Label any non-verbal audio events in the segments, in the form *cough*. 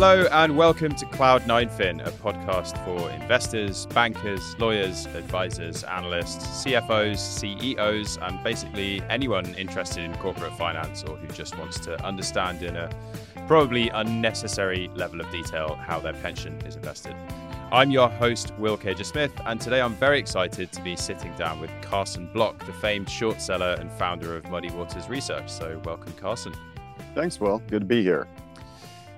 Hello and welcome to Cloud9Fin, a podcast for investors, bankers, lawyers, advisors, analysts, CFOs, CEOs, and basically anyone interested in corporate finance or who just wants to understand in a probably unnecessary level of detail how their pension is invested. I'm your host, Will Caiger Smith, and today I'm very excited to be sitting down with Carson Block, the famed short seller and founder of Muddy Waters Research. So, welcome, Carson. Thanks, Will. Good to be here.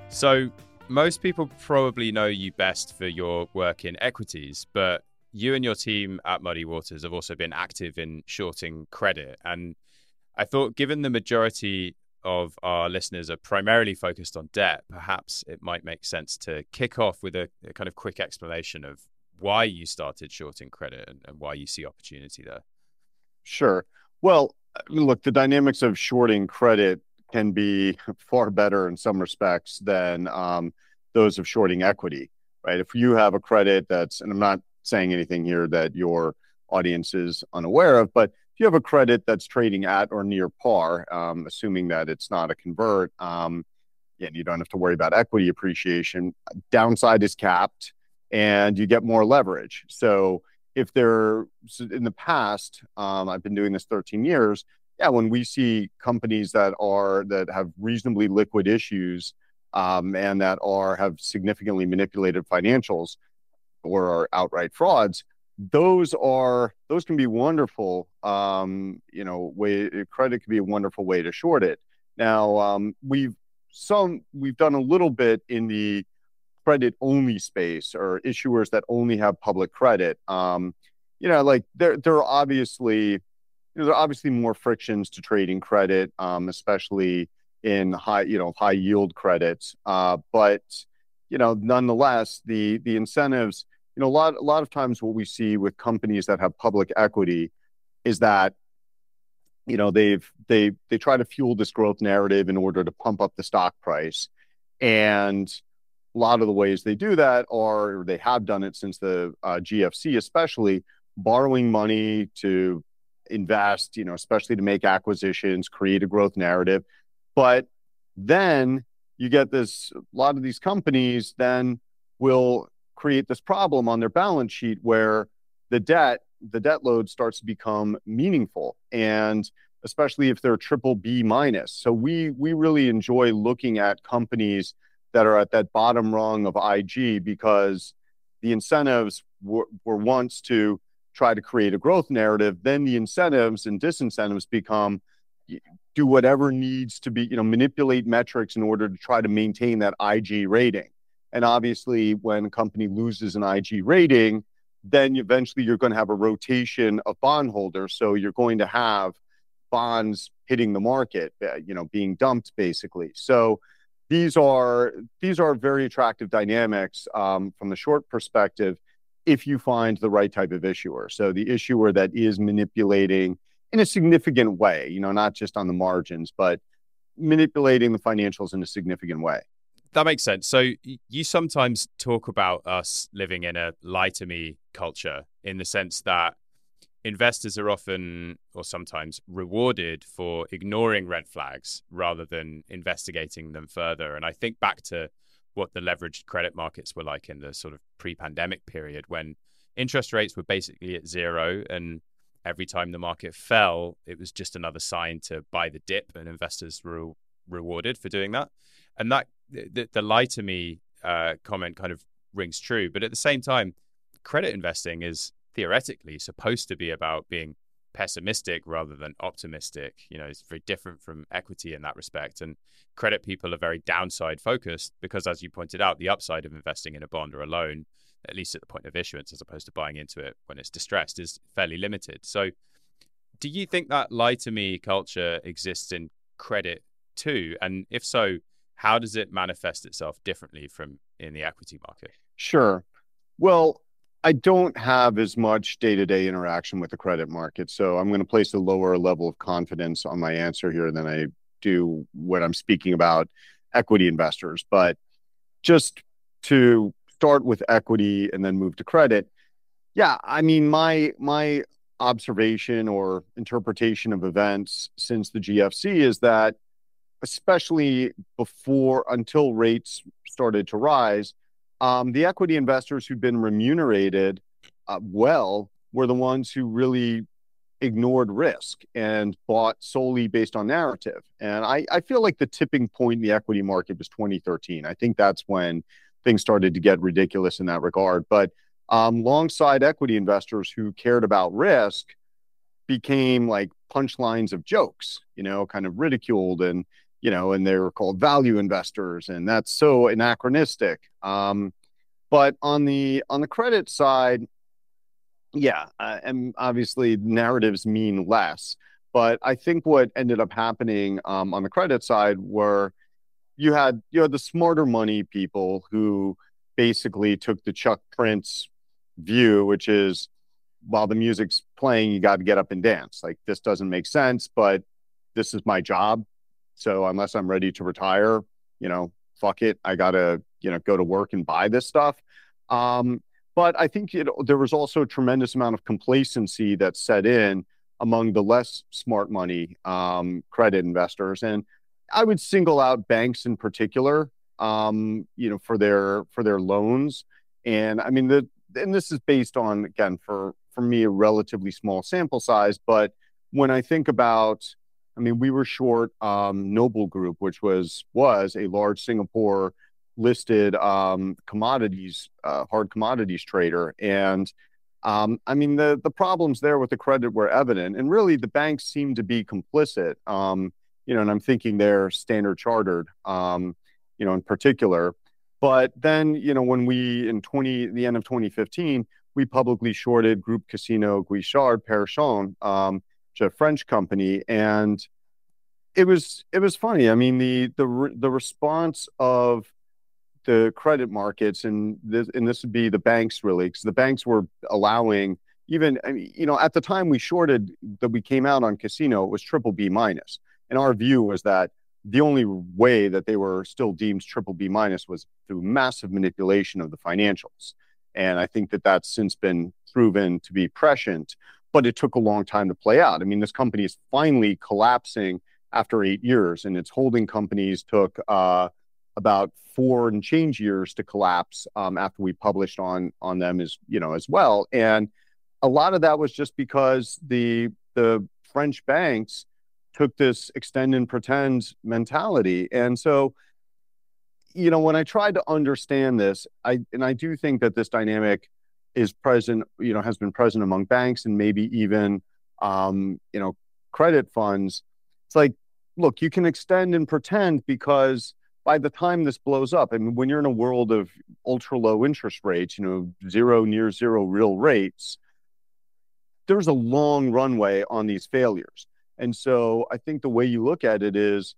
So, most people probably know you best for your work in equities, but you and your team at Muddy Waters have also been active in shorting credit. And I thought, given the majority of our listeners are primarily focused on debt, perhaps it might make sense to kick off with a, a kind of quick explanation of why you started shorting credit and, and why you see opportunity there. Sure. Well, look, the dynamics of shorting credit can be *laughs* far better in some respects than um, those of shorting equity, right? If you have a credit that's, and I'm not saying anything here that your audience is unaware of, but if you have a credit that's trading at or near par, um, assuming that it's not a convert, um, and you don't have to worry about equity appreciation, downside is capped and you get more leverage. So if they're in the past, um, I've been doing this 13 years yeah, when we see companies that are that have reasonably liquid issues um, and that are have significantly manipulated financials or are outright frauds, those are those can be wonderful. Um, you know, way credit can be a wonderful way to short it. Now um, we've some we've done a little bit in the credit only space or issuers that only have public credit. Um, you know, like there there are obviously you know, there are obviously more frictions to trading credit, um, especially in high, you know, high yield credits. Uh, but you know, nonetheless, the the incentives, you know, a lot a lot of times what we see with companies that have public equity is that you know they've they they try to fuel this growth narrative in order to pump up the stock price and a lot of the ways they do that are they have done it since the uh, gfc especially borrowing money to invest, you know, especially to make acquisitions, create a growth narrative. But then you get this, a lot of these companies then will create this problem on their balance sheet where the debt, the debt load starts to become meaningful. And especially if they're triple B minus. So we we really enjoy looking at companies that are at that bottom rung of IG because the incentives were, were once to try to create a growth narrative, then the incentives and disincentives become do whatever needs to be, you know, manipulate metrics in order to try to maintain that IG rating. And obviously, when a company loses an IG rating, then eventually you're going to have a rotation of bondholders. So you're going to have bonds hitting the market, uh, you know, being dumped basically. So these are these are very attractive dynamics um, from the short perspective if you find the right type of issuer. So the issuer that is manipulating in a significant way, you know, not just on the margins, but manipulating the financials in a significant way. That makes sense. So you sometimes talk about us living in a lie to me culture in the sense that investors are often or sometimes rewarded for ignoring red flags rather than investigating them further. And I think back to what the leveraged credit markets were like in the sort of pre-pandemic period when interest rates were basically at zero and every time the market fell it was just another sign to buy the dip and investors were rewarded for doing that. And that the, the lie to me uh, comment kind of rings true but at the same time credit investing is theoretically supposed to be about being pessimistic rather than optimistic. You know, it's very different from equity in that respect. And credit people are very downside focused because, as you pointed out, the upside of investing in a bond or a loan, at least at the point of issuance, as opposed to buying into it when it's distressed, is fairly limited. So, do you think that lie to me culture exists in credit too? And if so, how does it manifest itself differently from in the equity market? Sure. Well, I don't have as much day to day interaction with the credit market. So I'm going to place a lower level of confidence on my answer here than I do when I'm speaking about equity investors. But just to start with equity and then move to credit, yeah, I mean, my, my, observation or interpretation of events since the GFC is that especially before until rates started to rise, um, the equity investors who've been remunerated uh, well were the ones who really ignored risk and bought solely based on narrative. And I, I feel like the tipping point in the equity market was 2013. I think that's when things started to get ridiculous in that regard. But um, long-side equity investors who cared about risk became like punchlines of jokes, you know, kind of ridiculed and, you know, and they were called value investors. And that's so anachronistic. Um, but on the on the credit side, yeah, uh, and obviously narratives mean less. But I think what ended up happening um, on the credit side were you had you had the smarter money people who basically took the Chuck Prince view, which is while the music's playing, you got to get up and dance. Like this doesn't make sense, but this is my job. So unless I'm ready to retire, you know, fuck it, I gotta you know go to work and buy this stuff. Um, but I think it, there was also a tremendous amount of complacency that set in among the less smart money um, credit investors, and I would single out banks in particular, um, you know, for their for their loans. And I mean, the and this is based on again for for me a relatively small sample size, but when I think about, I mean, we were short um, Noble Group, which was was a large Singapore listed um, commodities, uh, hard commodities trader, and um, I mean the the problems there with the credit were evident, and really the banks seemed to be complicit. Um, you know, and I'm thinking they're Standard Chartered, um, you know, in particular. But then, you know, when we in 20 the end of 2015, we publicly shorted Group Casino Guichard Perrachon, is a French company, and it was it was funny. I mean, the the the response of the credit markets and this and this would be the banks really because the banks were allowing even I mean, you know at the time we shorted that we came out on casino it was triple B minus and our view was that the only way that they were still deemed triple B minus was through massive manipulation of the financials. And I think that that's since been proven to be prescient, but it took a long time to play out. I mean, this company is finally collapsing after eight years, and its holding companies took uh, about four and change years to collapse um, after we published on on them as you know as well. And a lot of that was just because the the French banks took this extend and pretend mentality. And so, you know, when I tried to understand this, I and I do think that this dynamic is present, you know, has been present among banks and maybe even um, you know, credit funds. It's like, look, you can extend and pretend because by the time this blows up, I mean, when you're in a world of ultra low interest rates, you know, zero, near zero real rates, there's a long runway on these failures. And so I think the way you look at it is,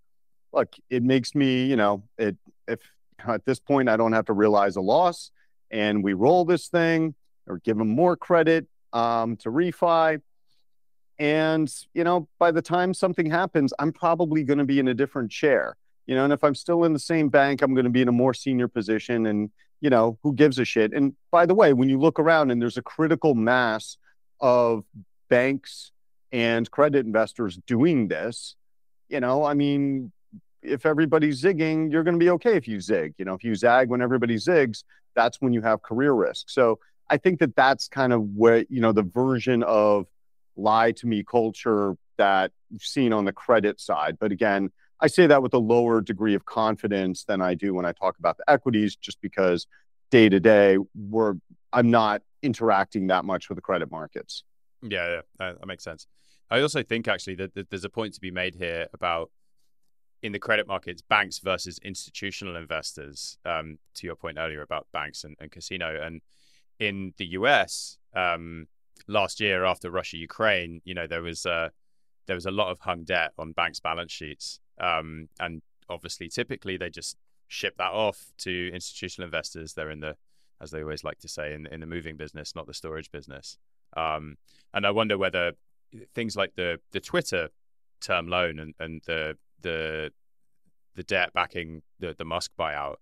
look, it makes me, you know, it if at this point I don't have to realize a loss and we roll this thing or give them more credit um, to refi. And, you know, by the time something happens, I'm probably going to be in a different chair. You know, and if I'm still in the same bank, I'm going to be in a more senior position. And, you know, who gives a shit? And by the way, when you look around and there's a critical mass of banks and credit investors doing this, you know, I mean, if everybody's zigging, you're going to be okay if you zig. You know, if you zag when everybody zigs, that's when you have career risk. So I think that that's kind of where, you know, the version of lie to me culture that you've seen on the credit side. But again, I say that with a lower degree of confidence than I do when I talk about the equities, just because day to day, we're I'm not interacting that much with the credit markets. Yeah, yeah, that makes sense. I also think actually that, there's a point to be made here about in the credit markets, banks versus institutional investors. Um, to your point earlier about banks and, and casino, and in the US um, last year after Russia Ukraine, you know there was uh, there was a lot of hung debt on banks' balance sheets, um, and obviously typically they just ship that off to institutional investors. They're in the as they always like to say in, in the moving business, not the storage business. Um, and I wonder whether things like the the Twitter term loan and, and the the the debt backing the the Musk buyout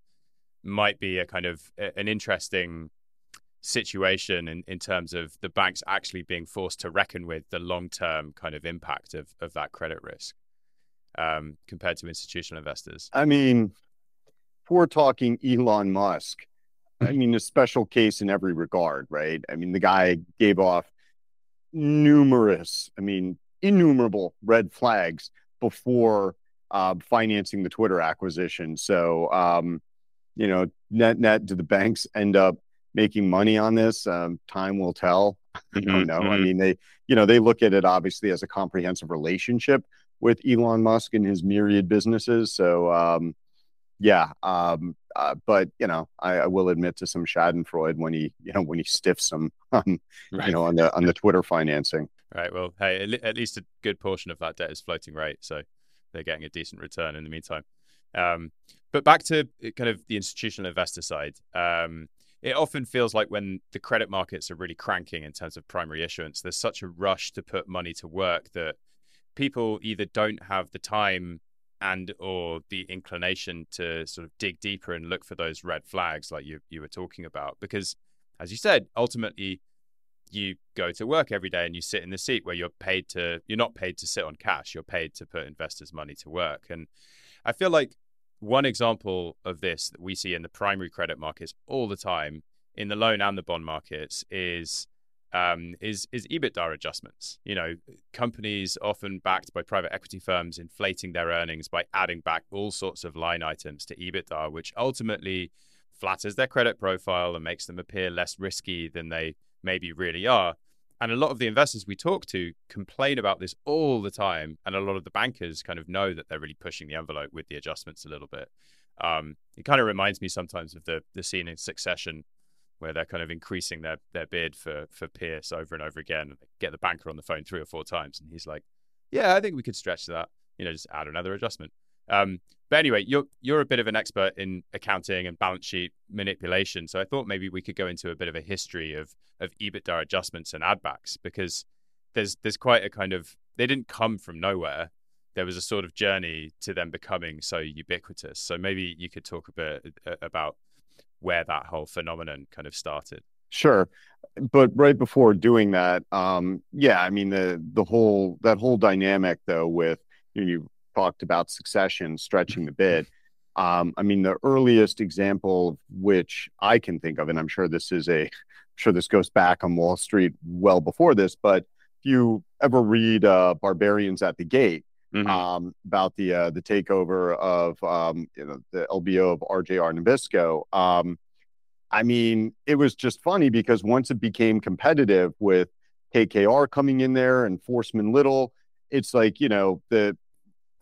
might be a kind of an interesting situation in, in terms of the banks actually being forced to reckon with the long term kind of impact of, of that credit risk. um, compared to institutional investors? I mean, we're talking Elon Musk, I mean, a special case in every regard, right? I mean, the guy gave off numerous, I mean, innumerable red flags before uh, financing the Twitter acquisition. So, um, you know, net net, do the banks end up making money on this? Um, time will tell. Mm-hmm, *laughs* I don't know. Mm-hmm. I mean, they, you know, they look at it obviously as a comprehensive relationship with Elon Musk and his myriad businesses. So, um, yeah, um, uh, but you know, I, I, will admit to some Schadenfreude when he, *laughs* you know, when he stiffs them, um, *laughs* right. you know, on the on the Twitter financing. Right. Well, hey, at least a good portion of that debt is floating rate, so they're getting a decent return in the meantime. Um, but back to uh, kind of the institutional investor side. Um, it often feels like when the credit markets are really cranking in terms of primary issuance, there's such a rush to put money to work that people either don't have the time and or the inclination to sort of dig deeper and look for those red flags like you you were talking about. Because as you said ultimately you go to work every day and you sit in the seat where you're paid to you're not paid to sit on cash you're paid to put investors money to work. And i feel like one example of this that we see in the primary credit markets all the time in the loan and the bond markets is um, is is EBITDA adjustments. You know, companies often backed by private equity firms inflating their earnings by adding back all sorts of line items to EBITDA, which ultimately flatters their credit profile and makes them appear less risky than they maybe really are. And a lot of the investors we talk to complain about this all the time, and a lot of the bankers kind of know that they're really pushing the envelope with the adjustments a little bit. Um, it kind of reminds me sometimes of the the scene in Succession where they're kind of increasing their their bid for for Pierce over and over again. Get the banker on the phone three or four times, and he's like, "Yeah, I think we could stretch that. You know, just add another adjustment." Um, but anyway, you're you're a bit of an expert in accounting and balance sheet manipulation, so I thought maybe we could go into a bit of a history of of EBITDA adjustments and addbacks because there's there's quite a kind of they didn't come from nowhere. There was a sort of journey to them becoming so ubiquitous. So maybe you could talk a bit uh, about where that whole phenomenon kind of started. Sure. But right before doing that, um, yeah, I mean the the whole that whole dynamic though with you, know, you talked about succession stretching the bid. *laughs* Um, I mean the earliest example which I can think of, and I'm sure this is a I'm sure this goes back on Wall Street well before this, but if you ever read uh, Barbarians at the Gate, Mm-hmm. Um, about the uh, the takeover of um, you know the LBO of RJR Nabisco. Um, I mean, it was just funny because once it became competitive with KKR coming in there and Forstmann Little, it's like you know the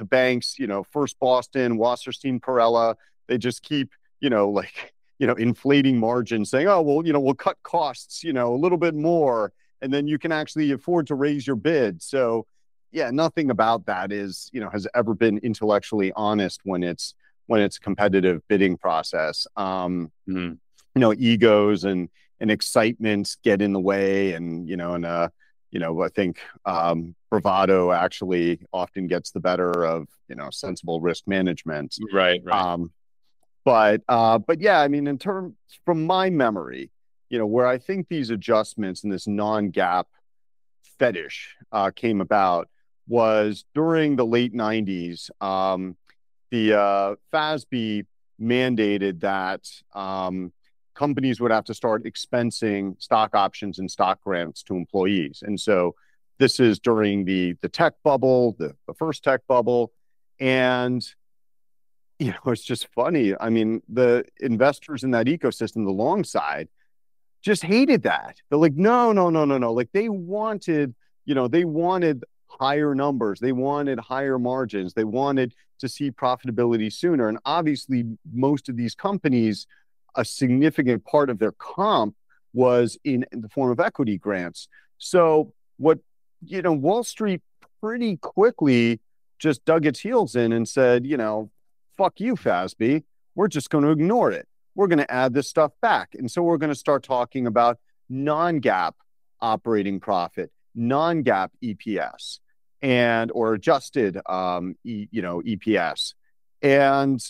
the banks, you know, First Boston, Wasserstein Perella, they just keep you know like *laughs* you know inflating margins, saying, oh well, you know, we'll cut costs, you know, a little bit more, and then you can actually afford to raise your bid. So yeah, nothing about that is, you know, has ever been intellectually honest when it's when it's competitive bidding process. Um, mm-hmm. You know, egos and and excitements get in the way, and you know, and uh, you know, I think um, bravado actually often gets the better of you know sensible risk management. Right. Right. Um, but uh, but yeah, I mean, in terms from my memory, you know, where I think these adjustments and this non-GAAP fetish uh, came about was during the late 90s, um, the uh, FASB mandated that um, companies would have to start expensing stock options and stock grants to employees. And so this is during the, the tech bubble, the, the first tech bubble. And you know, it's just funny. I mean, the investors in that ecosystem, the long side, just hated that. They're like, no, no, no, no, no. Like they wanted, you know, they wanted higher numbers. They wanted higher margins. They wanted to see profitability sooner. And obviously, most of these companies, a significant part of their comp was in, in the form of equity grants. So, what, you know, Wall Street pretty quickly just dug its heels in and said, you know, fuck you, FASB. We're just going to ignore it. We're going to add this stuff back. And so we're going to start talking about non GAAP operating profit, non GAAP EPS and or adjusted um, e, you know EPS, and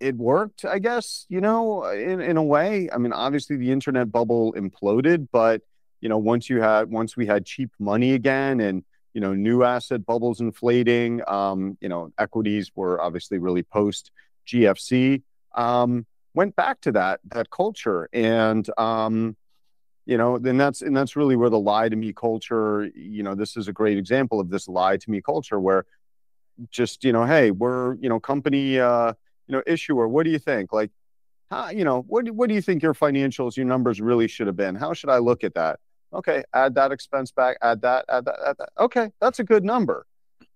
it worked, I guess. You know, in in a way. I mean, obviously the internet bubble imploded, but you know, once you had once we had cheap money again, and you know, new asset bubbles inflating. Um, you know, equities were obviously really post GFC. Um, went back to that that culture, and um, you know, then that's and that's really where the lie to me culture. You know, this is a great example of this lie to me culture where just you know, hey, we're you know, company, uh, you know, issuer. What do you think? Like, how, you know, what what do you think your financials, your numbers really should have been? How should I look at that? Okay, add that expense back, add that, add that, add that. Okay, that's a good number.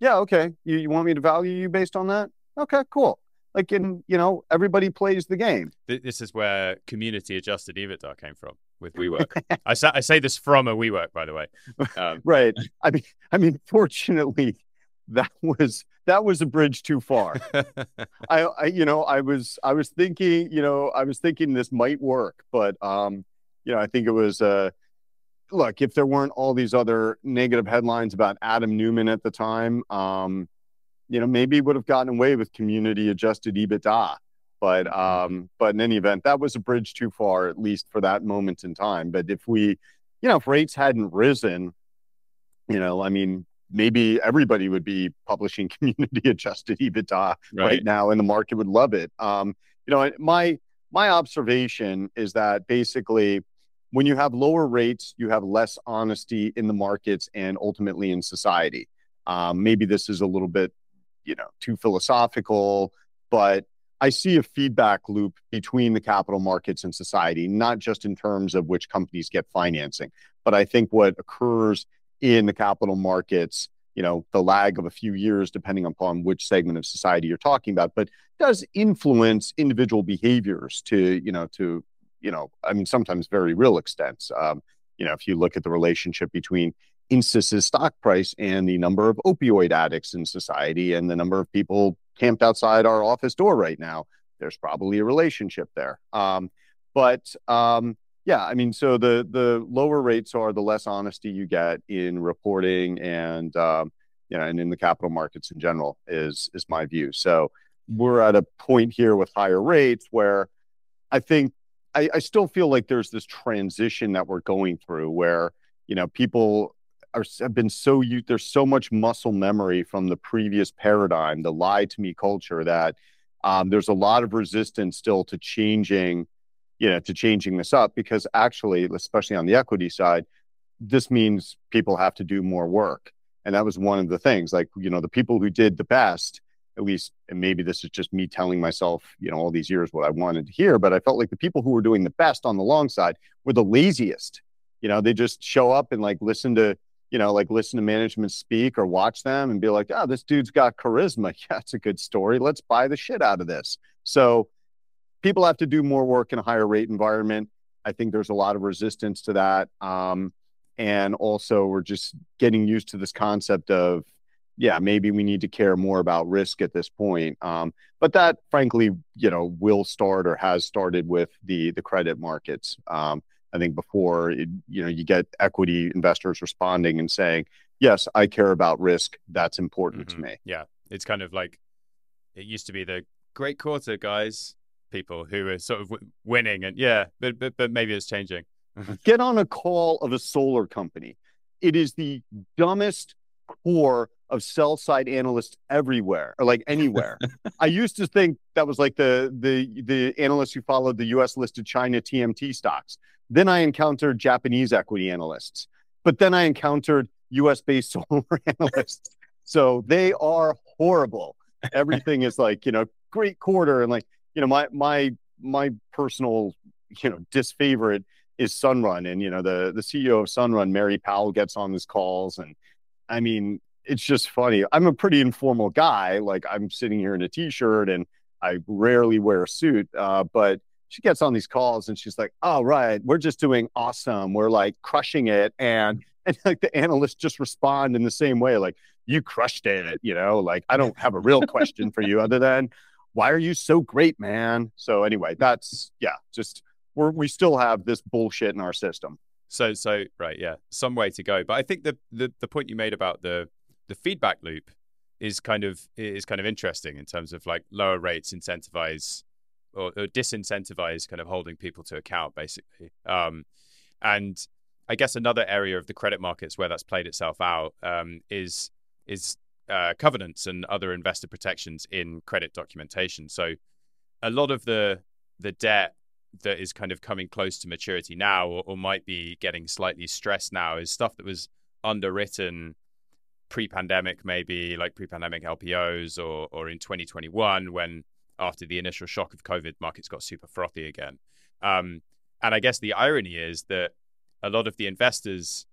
Yeah, okay. You, you want me to value you based on that? Okay, cool. Like in, you know, everybody plays the game. This is where community adjusted EBITDA came from with *laughs* WeWork. I, say, I say this from a WeWork, by the way. Um, right. I mean, I mean, fortunately, that was that was a bridge too far. *laughs* I, I, you know, I was I was thinking, you know, I was thinking this might work, but um, you know, I think it was uh look, if there weren't all these other negative headlines about Adam Neumann at the time, um, you know, maybe would have gotten away with community adjusted EBITDA. But mm-hmm. um, but in any event, that was a bridge too far, at least for that moment in time. But if we, you know, if rates hadn't risen, you know, I mean, maybe everybody would be publishing *laughs* community adjusted EBITDA right. right, now, and the market would love it. Um, you know, my my observation is that basically when you have lower rates, you have less honesty in the markets and ultimately in society. Um, maybe this is a little bit, you know, too philosophical, but I see a feedback loop between the capital markets and society, not just in terms of which companies get financing, but I think what occurs in the capital markets, you know, the lag of a few years, depending upon which segment of society you're talking about, but does influence individual behaviors to, you know, to you know, I mean, sometimes very real extents. Um, you know, if you look at the relationship between Insys's stock price and the number of opioid addicts in society and the number of people camped outside our office door right now, there's probably a relationship there. Um, but um, yeah, I mean, so the the lower rates are the less honesty you get in reporting and um, you know, and in the capital markets in general is is my view. So we're at a point here with higher rates where I think I, I still feel like there's this transition that we're going through where you know people are have been so you there's so much muscle memory from the previous paradigm, the lie to me culture that um, there's a lot of resistance still to changing, you know, to changing this up because actually, especially on the equity side, this means people have to do more work. And that was one of the things, like, you know, the people who did the best at least, and maybe this is just me telling myself, you know, all these years what I wanted to hear, but I felt like the people who were doing the best on the long side were the laziest. You know, they just show up and like listen to, you know, like listen to management speak or watch them and be like, oh, this dude's got charisma. *laughs* Yeah, it's a good story. Let's buy the shit out of this. So people have to do more work in a higher rate environment. I think there's a lot of resistance to that. Um, and also, we're just getting used to this concept of yeah, maybe we need to care more about risk at this point. Um, but that, frankly, you know, will start or has started with the the credit markets. Um, I think before, it, you know, you get equity investors responding and saying, "Yes, I care about risk. That's important mm-hmm. to me." Yeah, it's kind of like it used to be the great quarter guys, people who are sort of w- winning, and yeah, but but but maybe it's changing. *laughs* get on a call of a solar company. It is the dumbest corps of sell side analysts everywhere or like anywhere. I used to think that was like the the the analysts who followed the US listed China TMT stocks. Then I encountered Japanese equity analysts. But then I encountered US based *laughs* solar analysts. So they are horrible. Everything is like, you know, great quarter and like, you know, my my my personal, you know, disfavorite is Sunrun and you know the the CEO of Sunrun Mary Powell gets on these calls and I mean, it's just funny. I'm a pretty informal guy. Like I'm sitting here in a t-shirt and I rarely wear a suit. Uh, but she gets on these calls and she's like, "Oh, right, we're just doing awesome. We're like crushing it." And *laughs* and like the analysts just respond in the same way, like, "You crushed it." You know, like I don't have a real question for you other than, "Why are you so great, man?" So anyway, that's yeah, just we're we still have this bullshit in our system. So so right, yeah, some way to go. But I think the the, the point you made about the the feedback loop is kind of is kind of interesting in terms of like lower rates incentivize or, or disincentivize kind of holding people to account basically. Um, and I guess another area of the credit markets where that's played itself out um, is is uh, covenants and other investor protections in credit documentation. So a lot of the the debt that is kind of coming close to maturity now or, or might be getting slightly stressed now is stuff that was underwritten pre-pandemic maybe like pre-pandemic LBOs or or in 2021 when after the initial shock of COVID markets got super frothy again. Um, and I guess the irony is that a lot of the investors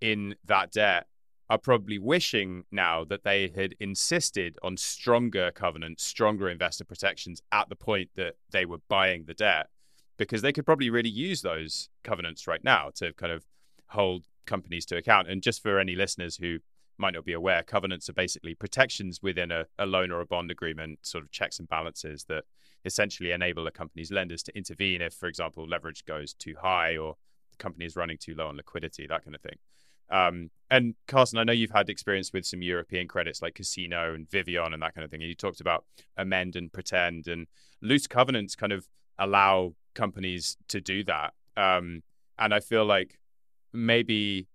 in that debt are probably wishing now that they had insisted on stronger covenants, stronger investor protections at the point that they were buying the debt, because they could probably really use those covenants right now to kind of hold companies to account. And just for any listeners who might not be aware, covenants are basically protections within a, a loan or a bond agreement, sort of checks and balances that essentially enable a company's lenders to intervene if, for example, leverage goes too high or the company is running too low on liquidity, that kind of thing. Um, and Carson, I know you've had experience with some European credits like Casino and Vivion and that kind of thing. And you talked about amend and pretend, and loose covenants kind of allow companies to do that. Um, and I feel like maybe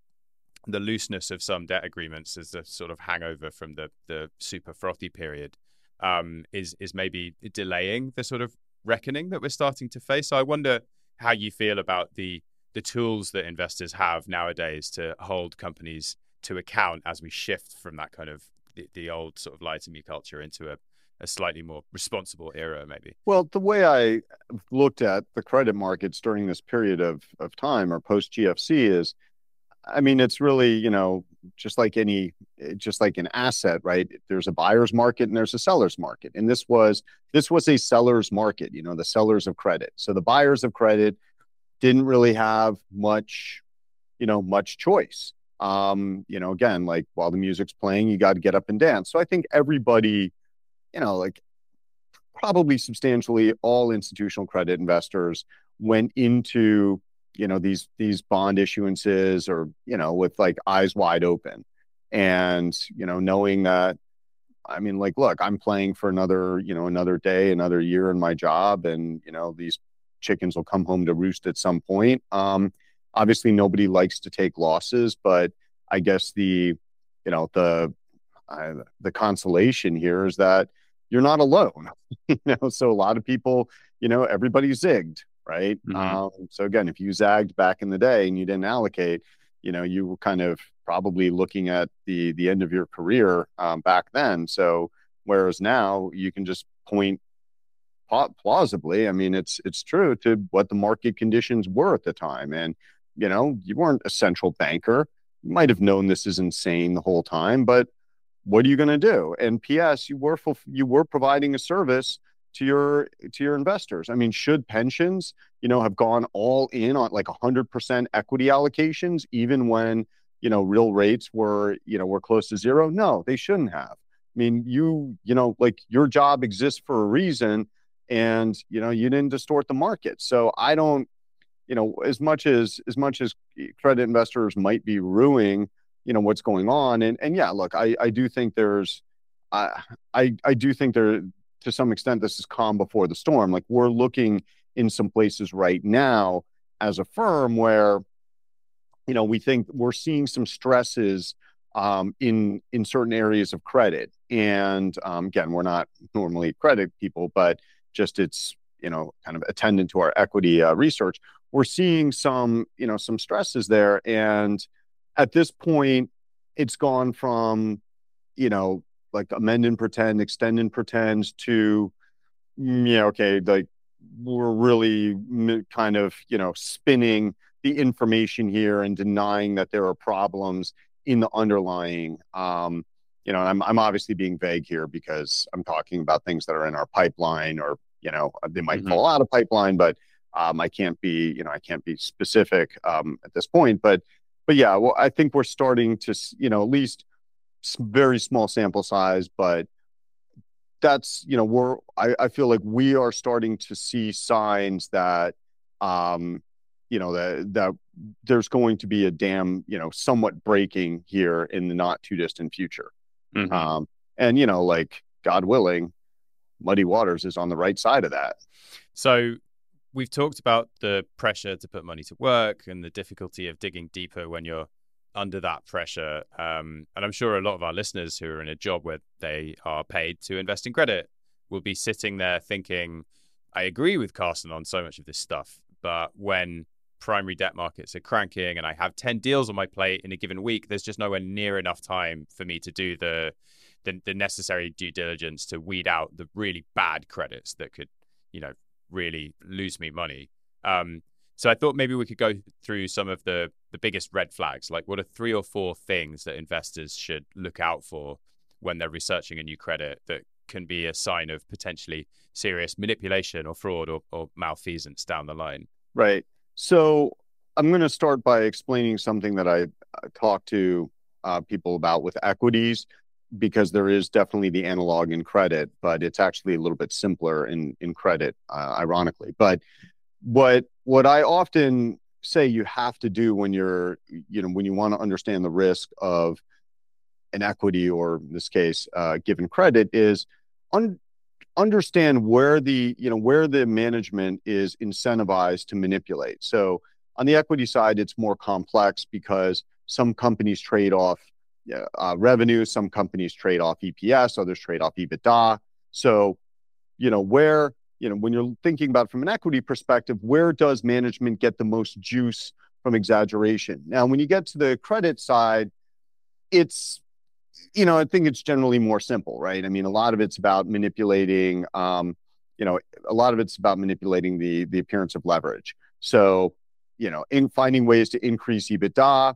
the looseness of some debt agreements as a sort of hangover from the the super frothy period um, is is maybe delaying the sort of reckoning that we're starting to face. So I wonder how you feel about the the tools that investors have nowadays to hold companies to account as we shift from that kind of the, the old sort of lie to me culture into a, a slightly more responsible era, maybe? Well, the way I looked at the credit markets during this period of, of time or post GFC is, I mean, it's really, you know, just like any, just like an asset, right? There's a buyer's market and there's a seller's market. And this was, this was a seller's market, you know, the sellers of credit. So the buyers of credit didn't really have much, you know, much choice. Um, you know, again, like while the music's playing, you got to get up and dance. So I think everybody, you know, like probably substantially all institutional credit investors went into you know these these bond issuances or you know with like eyes wide open and you know knowing that i mean like look i'm playing for another you know another day another year in my job and you know these chickens will come home to roost at some point. Um, obviously, nobody likes to take losses, but I guess the you know the uh, the consolation here is that you're not alone. *laughs* you know, so a lot of people, you know, everybody zigged, right? Mm-hmm. Um, so again, if you zagged back in the day and you didn't allocate, you know, you were kind of probably looking at the the end of your career um, back then. So whereas now you can just point plausibly, I mean, it's it's true to what the market conditions were at the time. And you know, you weren't a central banker. You might have known this is insane the whole time, but what are you going to do? And P.S. You were you were providing a service to your to your investors. I mean, should pensions, you know, have gone all in on like 100% equity allocations even when, you know, real rates were, you know, were close to zero? No, they shouldn't have. I mean, you, you know, like your job exists for a reason and you know you didn't distort the market so i don't you know as much as as much as credit investors might be ruining you know what's going on and and yeah look i i do think there's i i, do think there to some extent this is calm before the storm. Like we're looking in some places right now as a firm where you know we think we're seeing some stresses um, in in certain areas of credit. And um, again we're not normally credit people but just its you know kind of attendant to our equity uh, research. We're seeing some you know some stresses there. And at this point it's gone from you know like amend and pretend extend and pretend to mm, yeah okay like we're really kind of you know spinning the information here and denying that there are problems in the underlying um, you know I'm, I'm obviously being vague here because i'm talking about things that are in our pipeline or you know they might mm-hmm. fall out of pipeline but um, i can't be you know i can't be specific um, at this point but but yeah well i think we're starting to you know at least very small sample size but that's you know we're I, I feel like we are starting to see signs that um you know that that there's going to be a dam you know somewhat breaking here in the not too distant future mm-hmm. um and you know like god willing Muddy Waters is on the right side of that. So we've talked about the pressure to put money to work and the difficulty of digging deeper when you're under that pressure. Um, and I'm sure a lot of our listeners who are in a job where they are paid to invest in credit will be sitting there thinking, I agree with Carson on so much of this stuff. But when primary debt markets are cranking and I have 10 deals on my plate in a given week, there's just nowhere near enough time for me to do the, the, the necessary due diligence to weed out the really bad credits that could, you know, really lose me money. Um, so I thought maybe we could go through some of the the biggest red flags. Like, what are three or four things that investors should look out for when they're researching a new credit that can be a sign of potentially serious manipulation or fraud or, or malfeasance down the line? Right. So I'm going to start by explaining something that I talk to uh, people about with equities because there is definitely the analog in credit, but it's actually a little bit simpler in in credit, uh, ironically. But what what I often say you have to do when you're you know when you want to understand the risk of an equity or in this case uh, given credit is un- understand where the you know where the management is incentivized to manipulate. So on the equity side it's more complex because some companies trade off uh, revenue some companies trade off eps others trade off ebitda. So you know where you know when you're thinking about from an equity perspective where does management get the most juice from exaggeration? Now when you get to the credit side it's you know i think it's generally more simple right? I mean a lot of it's about manipulating um, you know a lot of it's about manipulating the the appearance of leverage. So you know in finding ways to increase ebitda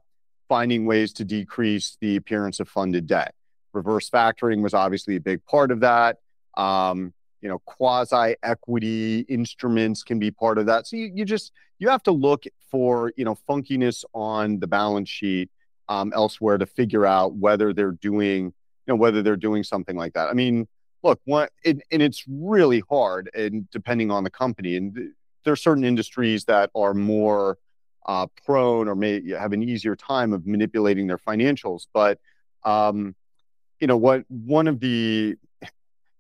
finding ways to decrease the appearance of funded debt. Reverse factoring was obviously a big part of that. Um, you know quasi equity instruments can be part of that. So you, you just you have to look for you know funkiness on the balance sheet um, elsewhere to figure out whether they're doing you know whether they're doing something like that. I mean look what and, and it's really hard and depending on the company and there are certain industries that are more uh, prone or may have an easier time of manipulating their financials. But um, you know what one of the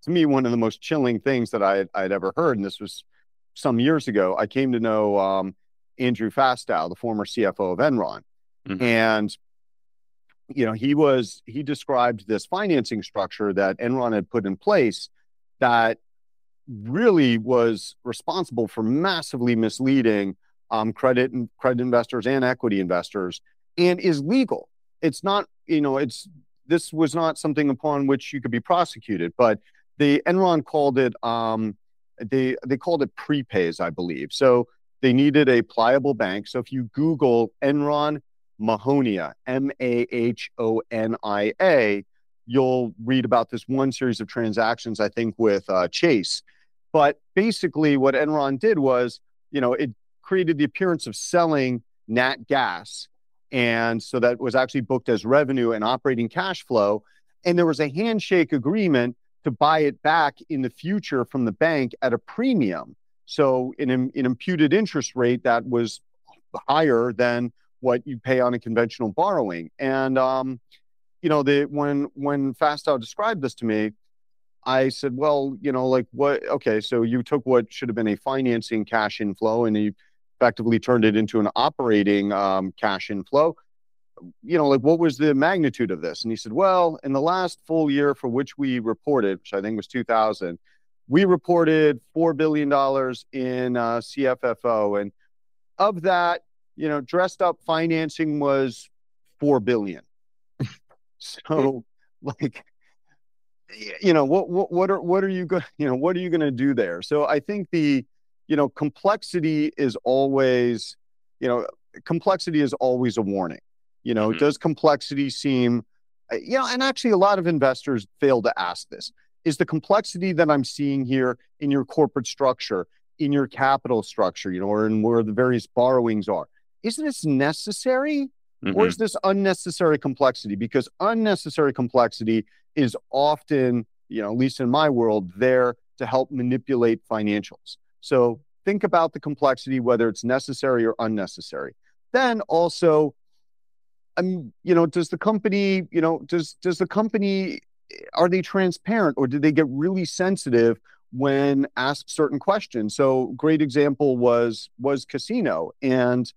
to me one of the most chilling things that I had, I'd ever heard, and this was some years ago. I came to know um, Andrew Fastow, the former CFO of Enron, mm-hmm. and you know he was he described this financing structure that Enron had put in place that really was responsible for massively misleading um, credit and credit investors and equity investors, and is legal. It's not you know it's this was not something upon which you could be prosecuted, but the Enron called it um, they they called it prepays, I believe. So they needed a pliable bank. So if you Google Enron Mahonia, M A H O N I A, you'll read about this one series of transactions, I think, with uh, Chase. But basically, what Enron did was, you know, it created the appearance of selling nat gas. And so that was actually booked as revenue and operating cash flow. And there was a handshake agreement to buy it back in the future from the bank at a premium. So, in an imputed interest rate that was higher than what you pay on a conventional borrowing. And um, you know, the when when Fastow described this to me, I said, well, you know, like what? Okay, so you took what should have been a financing cash inflow and you effectively turned it into an operating um, cash inflow you know, like what was the magnitude of this? And he said, well, in the last full year for which we reported, which I think was 2000, we reported $4 billion in uh, CFFO. And of that, you know, dressed up financing was 4 billion. *laughs* so like, you know, what, what, what are, what are you going, you know, what are you going to do there? So I think the, you know, complexity is always, you know, complexity is always a warning you know, mm-hmm. does complexity seem, uh, you know, and actually a lot of investors fail to ask this. Is the complexity that I'm seeing here in your corporate structure, in your capital structure, you know, or in where the various borrowings are, is this necessary mm-hmm. or is this unnecessary complexity? Because unnecessary complexity is often, you know, at least in my world, there to help manipulate financials. So think about the complexity, whether it's necessary or unnecessary. Then also I'm, you know, does the company, you know, does does the company are they transparent or do they get really sensitive when asked certain questions. So great example was was casino and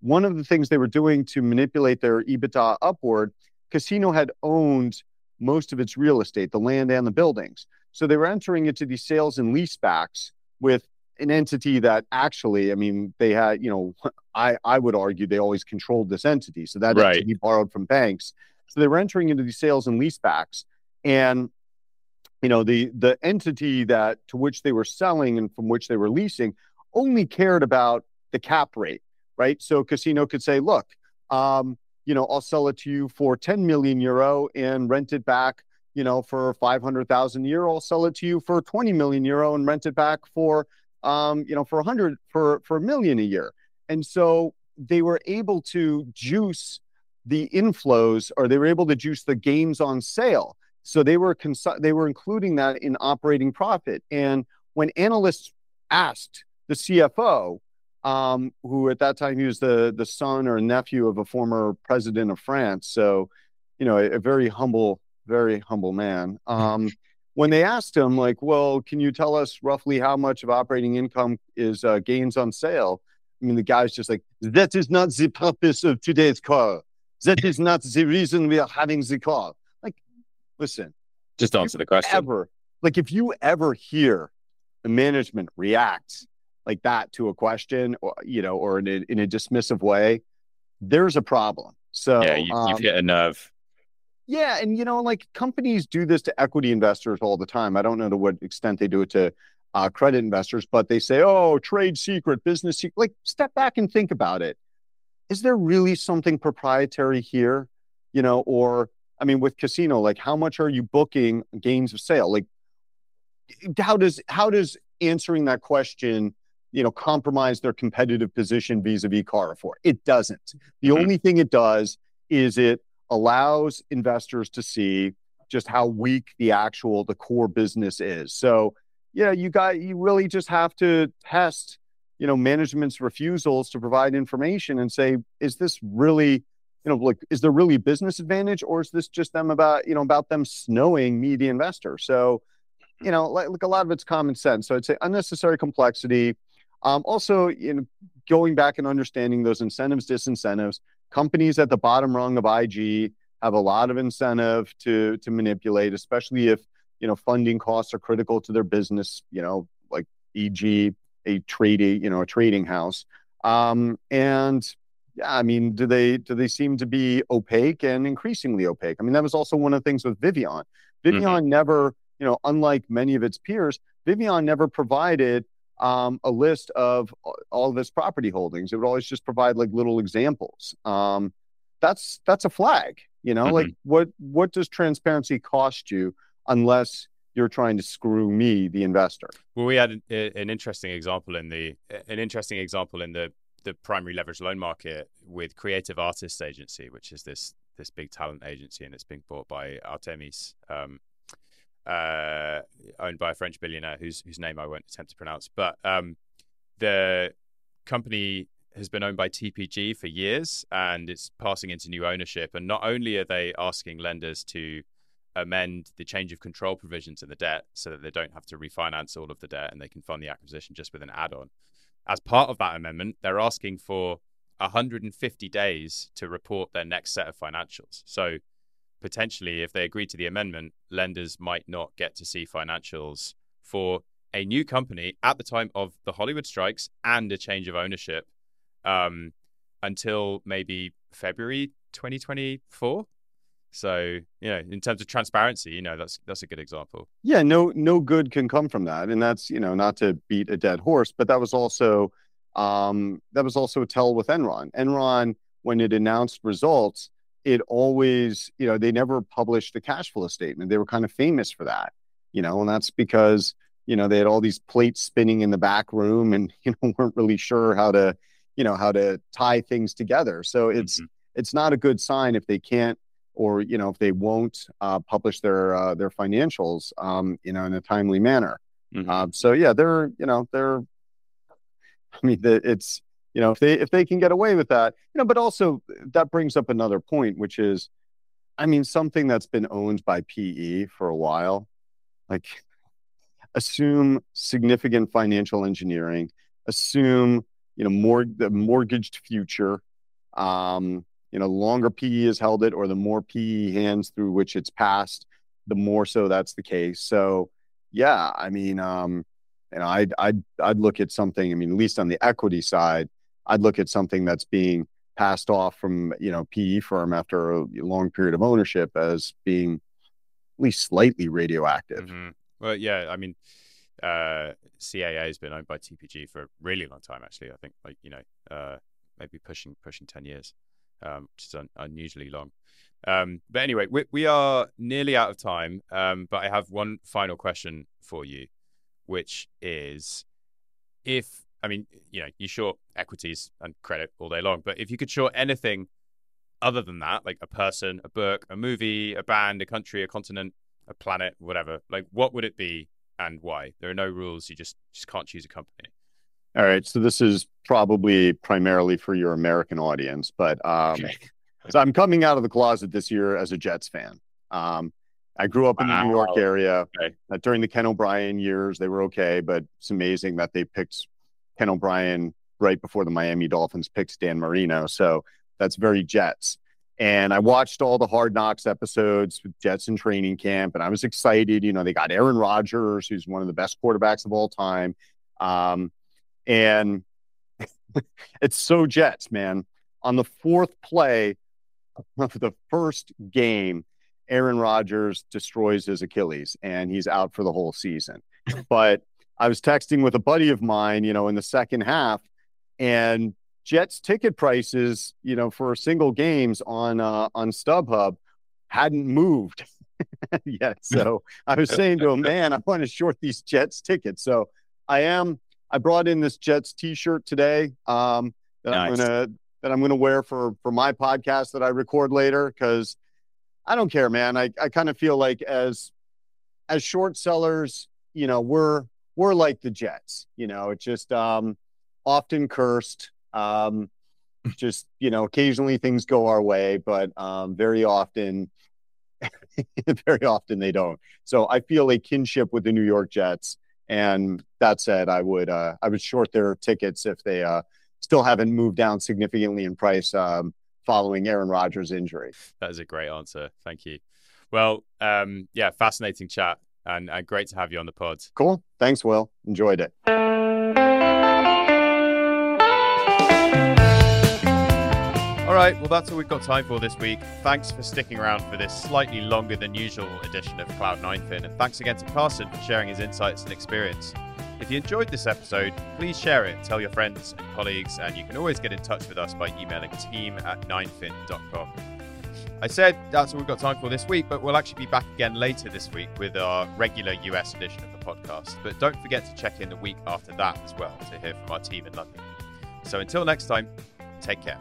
one of the things they were doing to manipulate their EBITDA upward, casino had owned most of its real estate, the land and the buildings. So they were entering into these sales and leasebacks with an entity that actually, I mean, they had, you know, I, I would argue they always controlled this entity. So that right. entity borrowed from banks. So they were entering into these sales and leasebacks. And, you know, the the entity that to which they were selling and from which they were leasing only cared about the cap rate, right? So casino could say, look, um, you know, I'll sell it to you for 10 million euro and rent it back, you know, for 500,000 euro. I'll sell it to you for 20 million euro and rent it back for, um, you know, for 100 for for a million a year. And so they were able to juice the inflows, or they were able to juice the gains on sale. So they were cons- they were including that in operating profit. And when analysts asked the CFO, um, who at that time he was the the son or nephew of a former president of France. So, you know, a, a very humble, very humble man. Um, *laughs* when they asked him, like, well, can you tell us roughly how much of operating income is uh, gains on sale? I mean, the guy's just like, that is not the purpose of today's call. That is not the reason we are having the call. Like, listen, just answer the question. Ever, like, if you ever hear the management react like that to a question or you know or in a, in a dismissive way there's a problem so yeah you, have um, hit a nerve yeah and you know like companies do this to equity investors all the time i don't know to what extent they do it to uh, credit investors but they say oh trade secret business secret like step back and think about it is there really something proprietary here you know or i mean with casino like how much are you booking gains of sale like how does how does answering that question you know, compromise their competitive position vis-a-vis Carrefour. It doesn't. The mm-hmm. only thing it does is it allows investors to see just how weak the actual the core business is. So, yeah, you got you really just have to test, you know, management's refusals to provide information and say, is this really, you know, like is there really business advantage or is this just them about, you know, about them snowing me the investor? So, you know, like, like a lot of it's common sense. So I'd say unnecessary complexity um, also, in going back and understanding those incentives, disincentives, companies at the bottom rung of IG have a lot of incentive to to manipulate, especially if you know funding costs are critical to their business. You know, like e.g. a trading, you know, a trading house. Um, and yeah, I mean, do they do they seem to be opaque and increasingly opaque? I mean, that was also one of the things with Vivion. Vivion mm-hmm. never, you know, unlike many of its peers, Vivion never provided um, a list of all of its property holdings. It would always just provide like little examples. Um, that's that's a flag. You know, mm-hmm. like what what does transparency cost you unless you're trying to screw me, the investor? Well, we had an, an interesting example in the an interesting example in the the primary leverage loan market with Creative Artists Agency, which is this this big talent agency, and it's being bought by Artemis. Um, uh, owned by a French billionaire whose whose name I won't attempt to pronounce. But um, the company has been owned by TPG for years, and it's passing into new ownership. And not only are they asking lenders to amend the change of control provisions in the debt so that they don't have to refinance all of the debt and they can fund the acquisition just with an add-on. As part of that amendment, they're asking for 150 days to report their next set of financials. So potentially, if they agree to the amendment, lenders might not get to see financials for a new company at the time of the Hollywood strikes and a change of ownership um, until maybe February 2024. So, you know, in terms of transparency, you know, that's that's a good example. Yeah, no no good can come from that. And that's, you know, not to beat a dead horse, but that was also um that was also a tell with Enron. Enron when it announced results, it always, you know, they never published the cash flow statement. They were kind of famous for that, you know, and that's because, you know, they had all these plates spinning in the back room and, *laughs* you know, weren't really sure how to, you know, how to tie things together. So it's, mm-hmm. it's not a good sign if they can't, or, you know, if they won't uh, publish their, uh, their financials, um, you know, in a timely manner. Mm-hmm. Um, so yeah, they're, you know, they're, I mean, the, it's, you know if they if they can get away with that you know but also that brings up another point which is i mean something that's been owned by pe for a while like assume significant financial engineering, assume you know more the mortgaged future. Um, you know, longer PE has held it, or the more PE hands through which it's passed, the more so that's the case. So, yeah, I mean, um, you know, I'd I'd I'd look at something. I mean, at least on the equity side, I'd look at something that's being passed off from you know PE firm after a long period of ownership as being at least slightly radioactive. Mm-hmm. Well, yeah, I mean, uh, CAA has been owned by TPG for a really long time. Actually, I think like you know uh, maybe pushing pushing ten years, um, which is un- unusually long. Um, but anyway, we, we are nearly out of time. Um, but I have one final question for you, which is if I mean you know you short equities and credit all day long, but if you could short anything other than that, like a person, a book, a movie, a band, a country, a continent, a planet, whatever, like what would it be and why? There are no rules. You just just can't choose a company. All right. So this is probably primarily for your American audience, but um, okay. *laughs* so I'm coming out of the closet this year as a Jets fan. Um, I grew up in wow. the New York area okay. uh, during the Ken O'Brien years. They were okay, but it's amazing that they picked Ken O'Brien right before the Miami Dolphins picked Dan Marino. So that's very Jets. And I watched all the Hard Knocks episodes with Jets in training camp, and I was excited. You know, they got Aaron Rodgers, who's one of the best quarterbacks of all time. Um, and *laughs* it's so Jets, man. On the fourth play of the first game, Aaron Rodgers destroys his Achilles and he's out for the whole season. but I was texting with a buddy of mine, you know, in the second half, and Jets ticket prices, you know, for single games on uh, on StubHub hadn't moved *laughs* yet. So I was saying to him, man, I want to short these Jets tickets. So I am. I brought in this Jets T-shirt today um, that nice. I'm gonna that I'm gonna wear for for my podcast that I record later because I don't care, man. I I kind of feel like as as short sellers, you know, we're we're like the Jets. You know, it's just um, often cursed. Um, *laughs* just you know, occasionally things go our way, but um, very often, *laughs* very often they don't. So I feel a kinship with the New York Jets. And that said, I would uh, I would short their tickets if they uh, still haven't moved down significantly in price um, following Aaron Rodgers' injury. That is a great answer. Thank you. Well, um, yeah, fascinating chat and, and great to have you on the pod. Cool. Thanks, Will. Enjoyed it. All right, well, that's all we've got time for this week. Thanks for sticking around for this slightly longer than usual edition of Cloud9fin, and thanks again to Carson for sharing his insights and experience. If you enjoyed this episode, please share it, tell your friends and colleagues, and you can always get in touch with us by emailing team at 9fin.com. I said that's all we've got time for this week, but we'll actually be back again later this week with our regular US edition of the podcast. But don't forget to check in the week after that as well to hear from our team in London. So until next time, take care.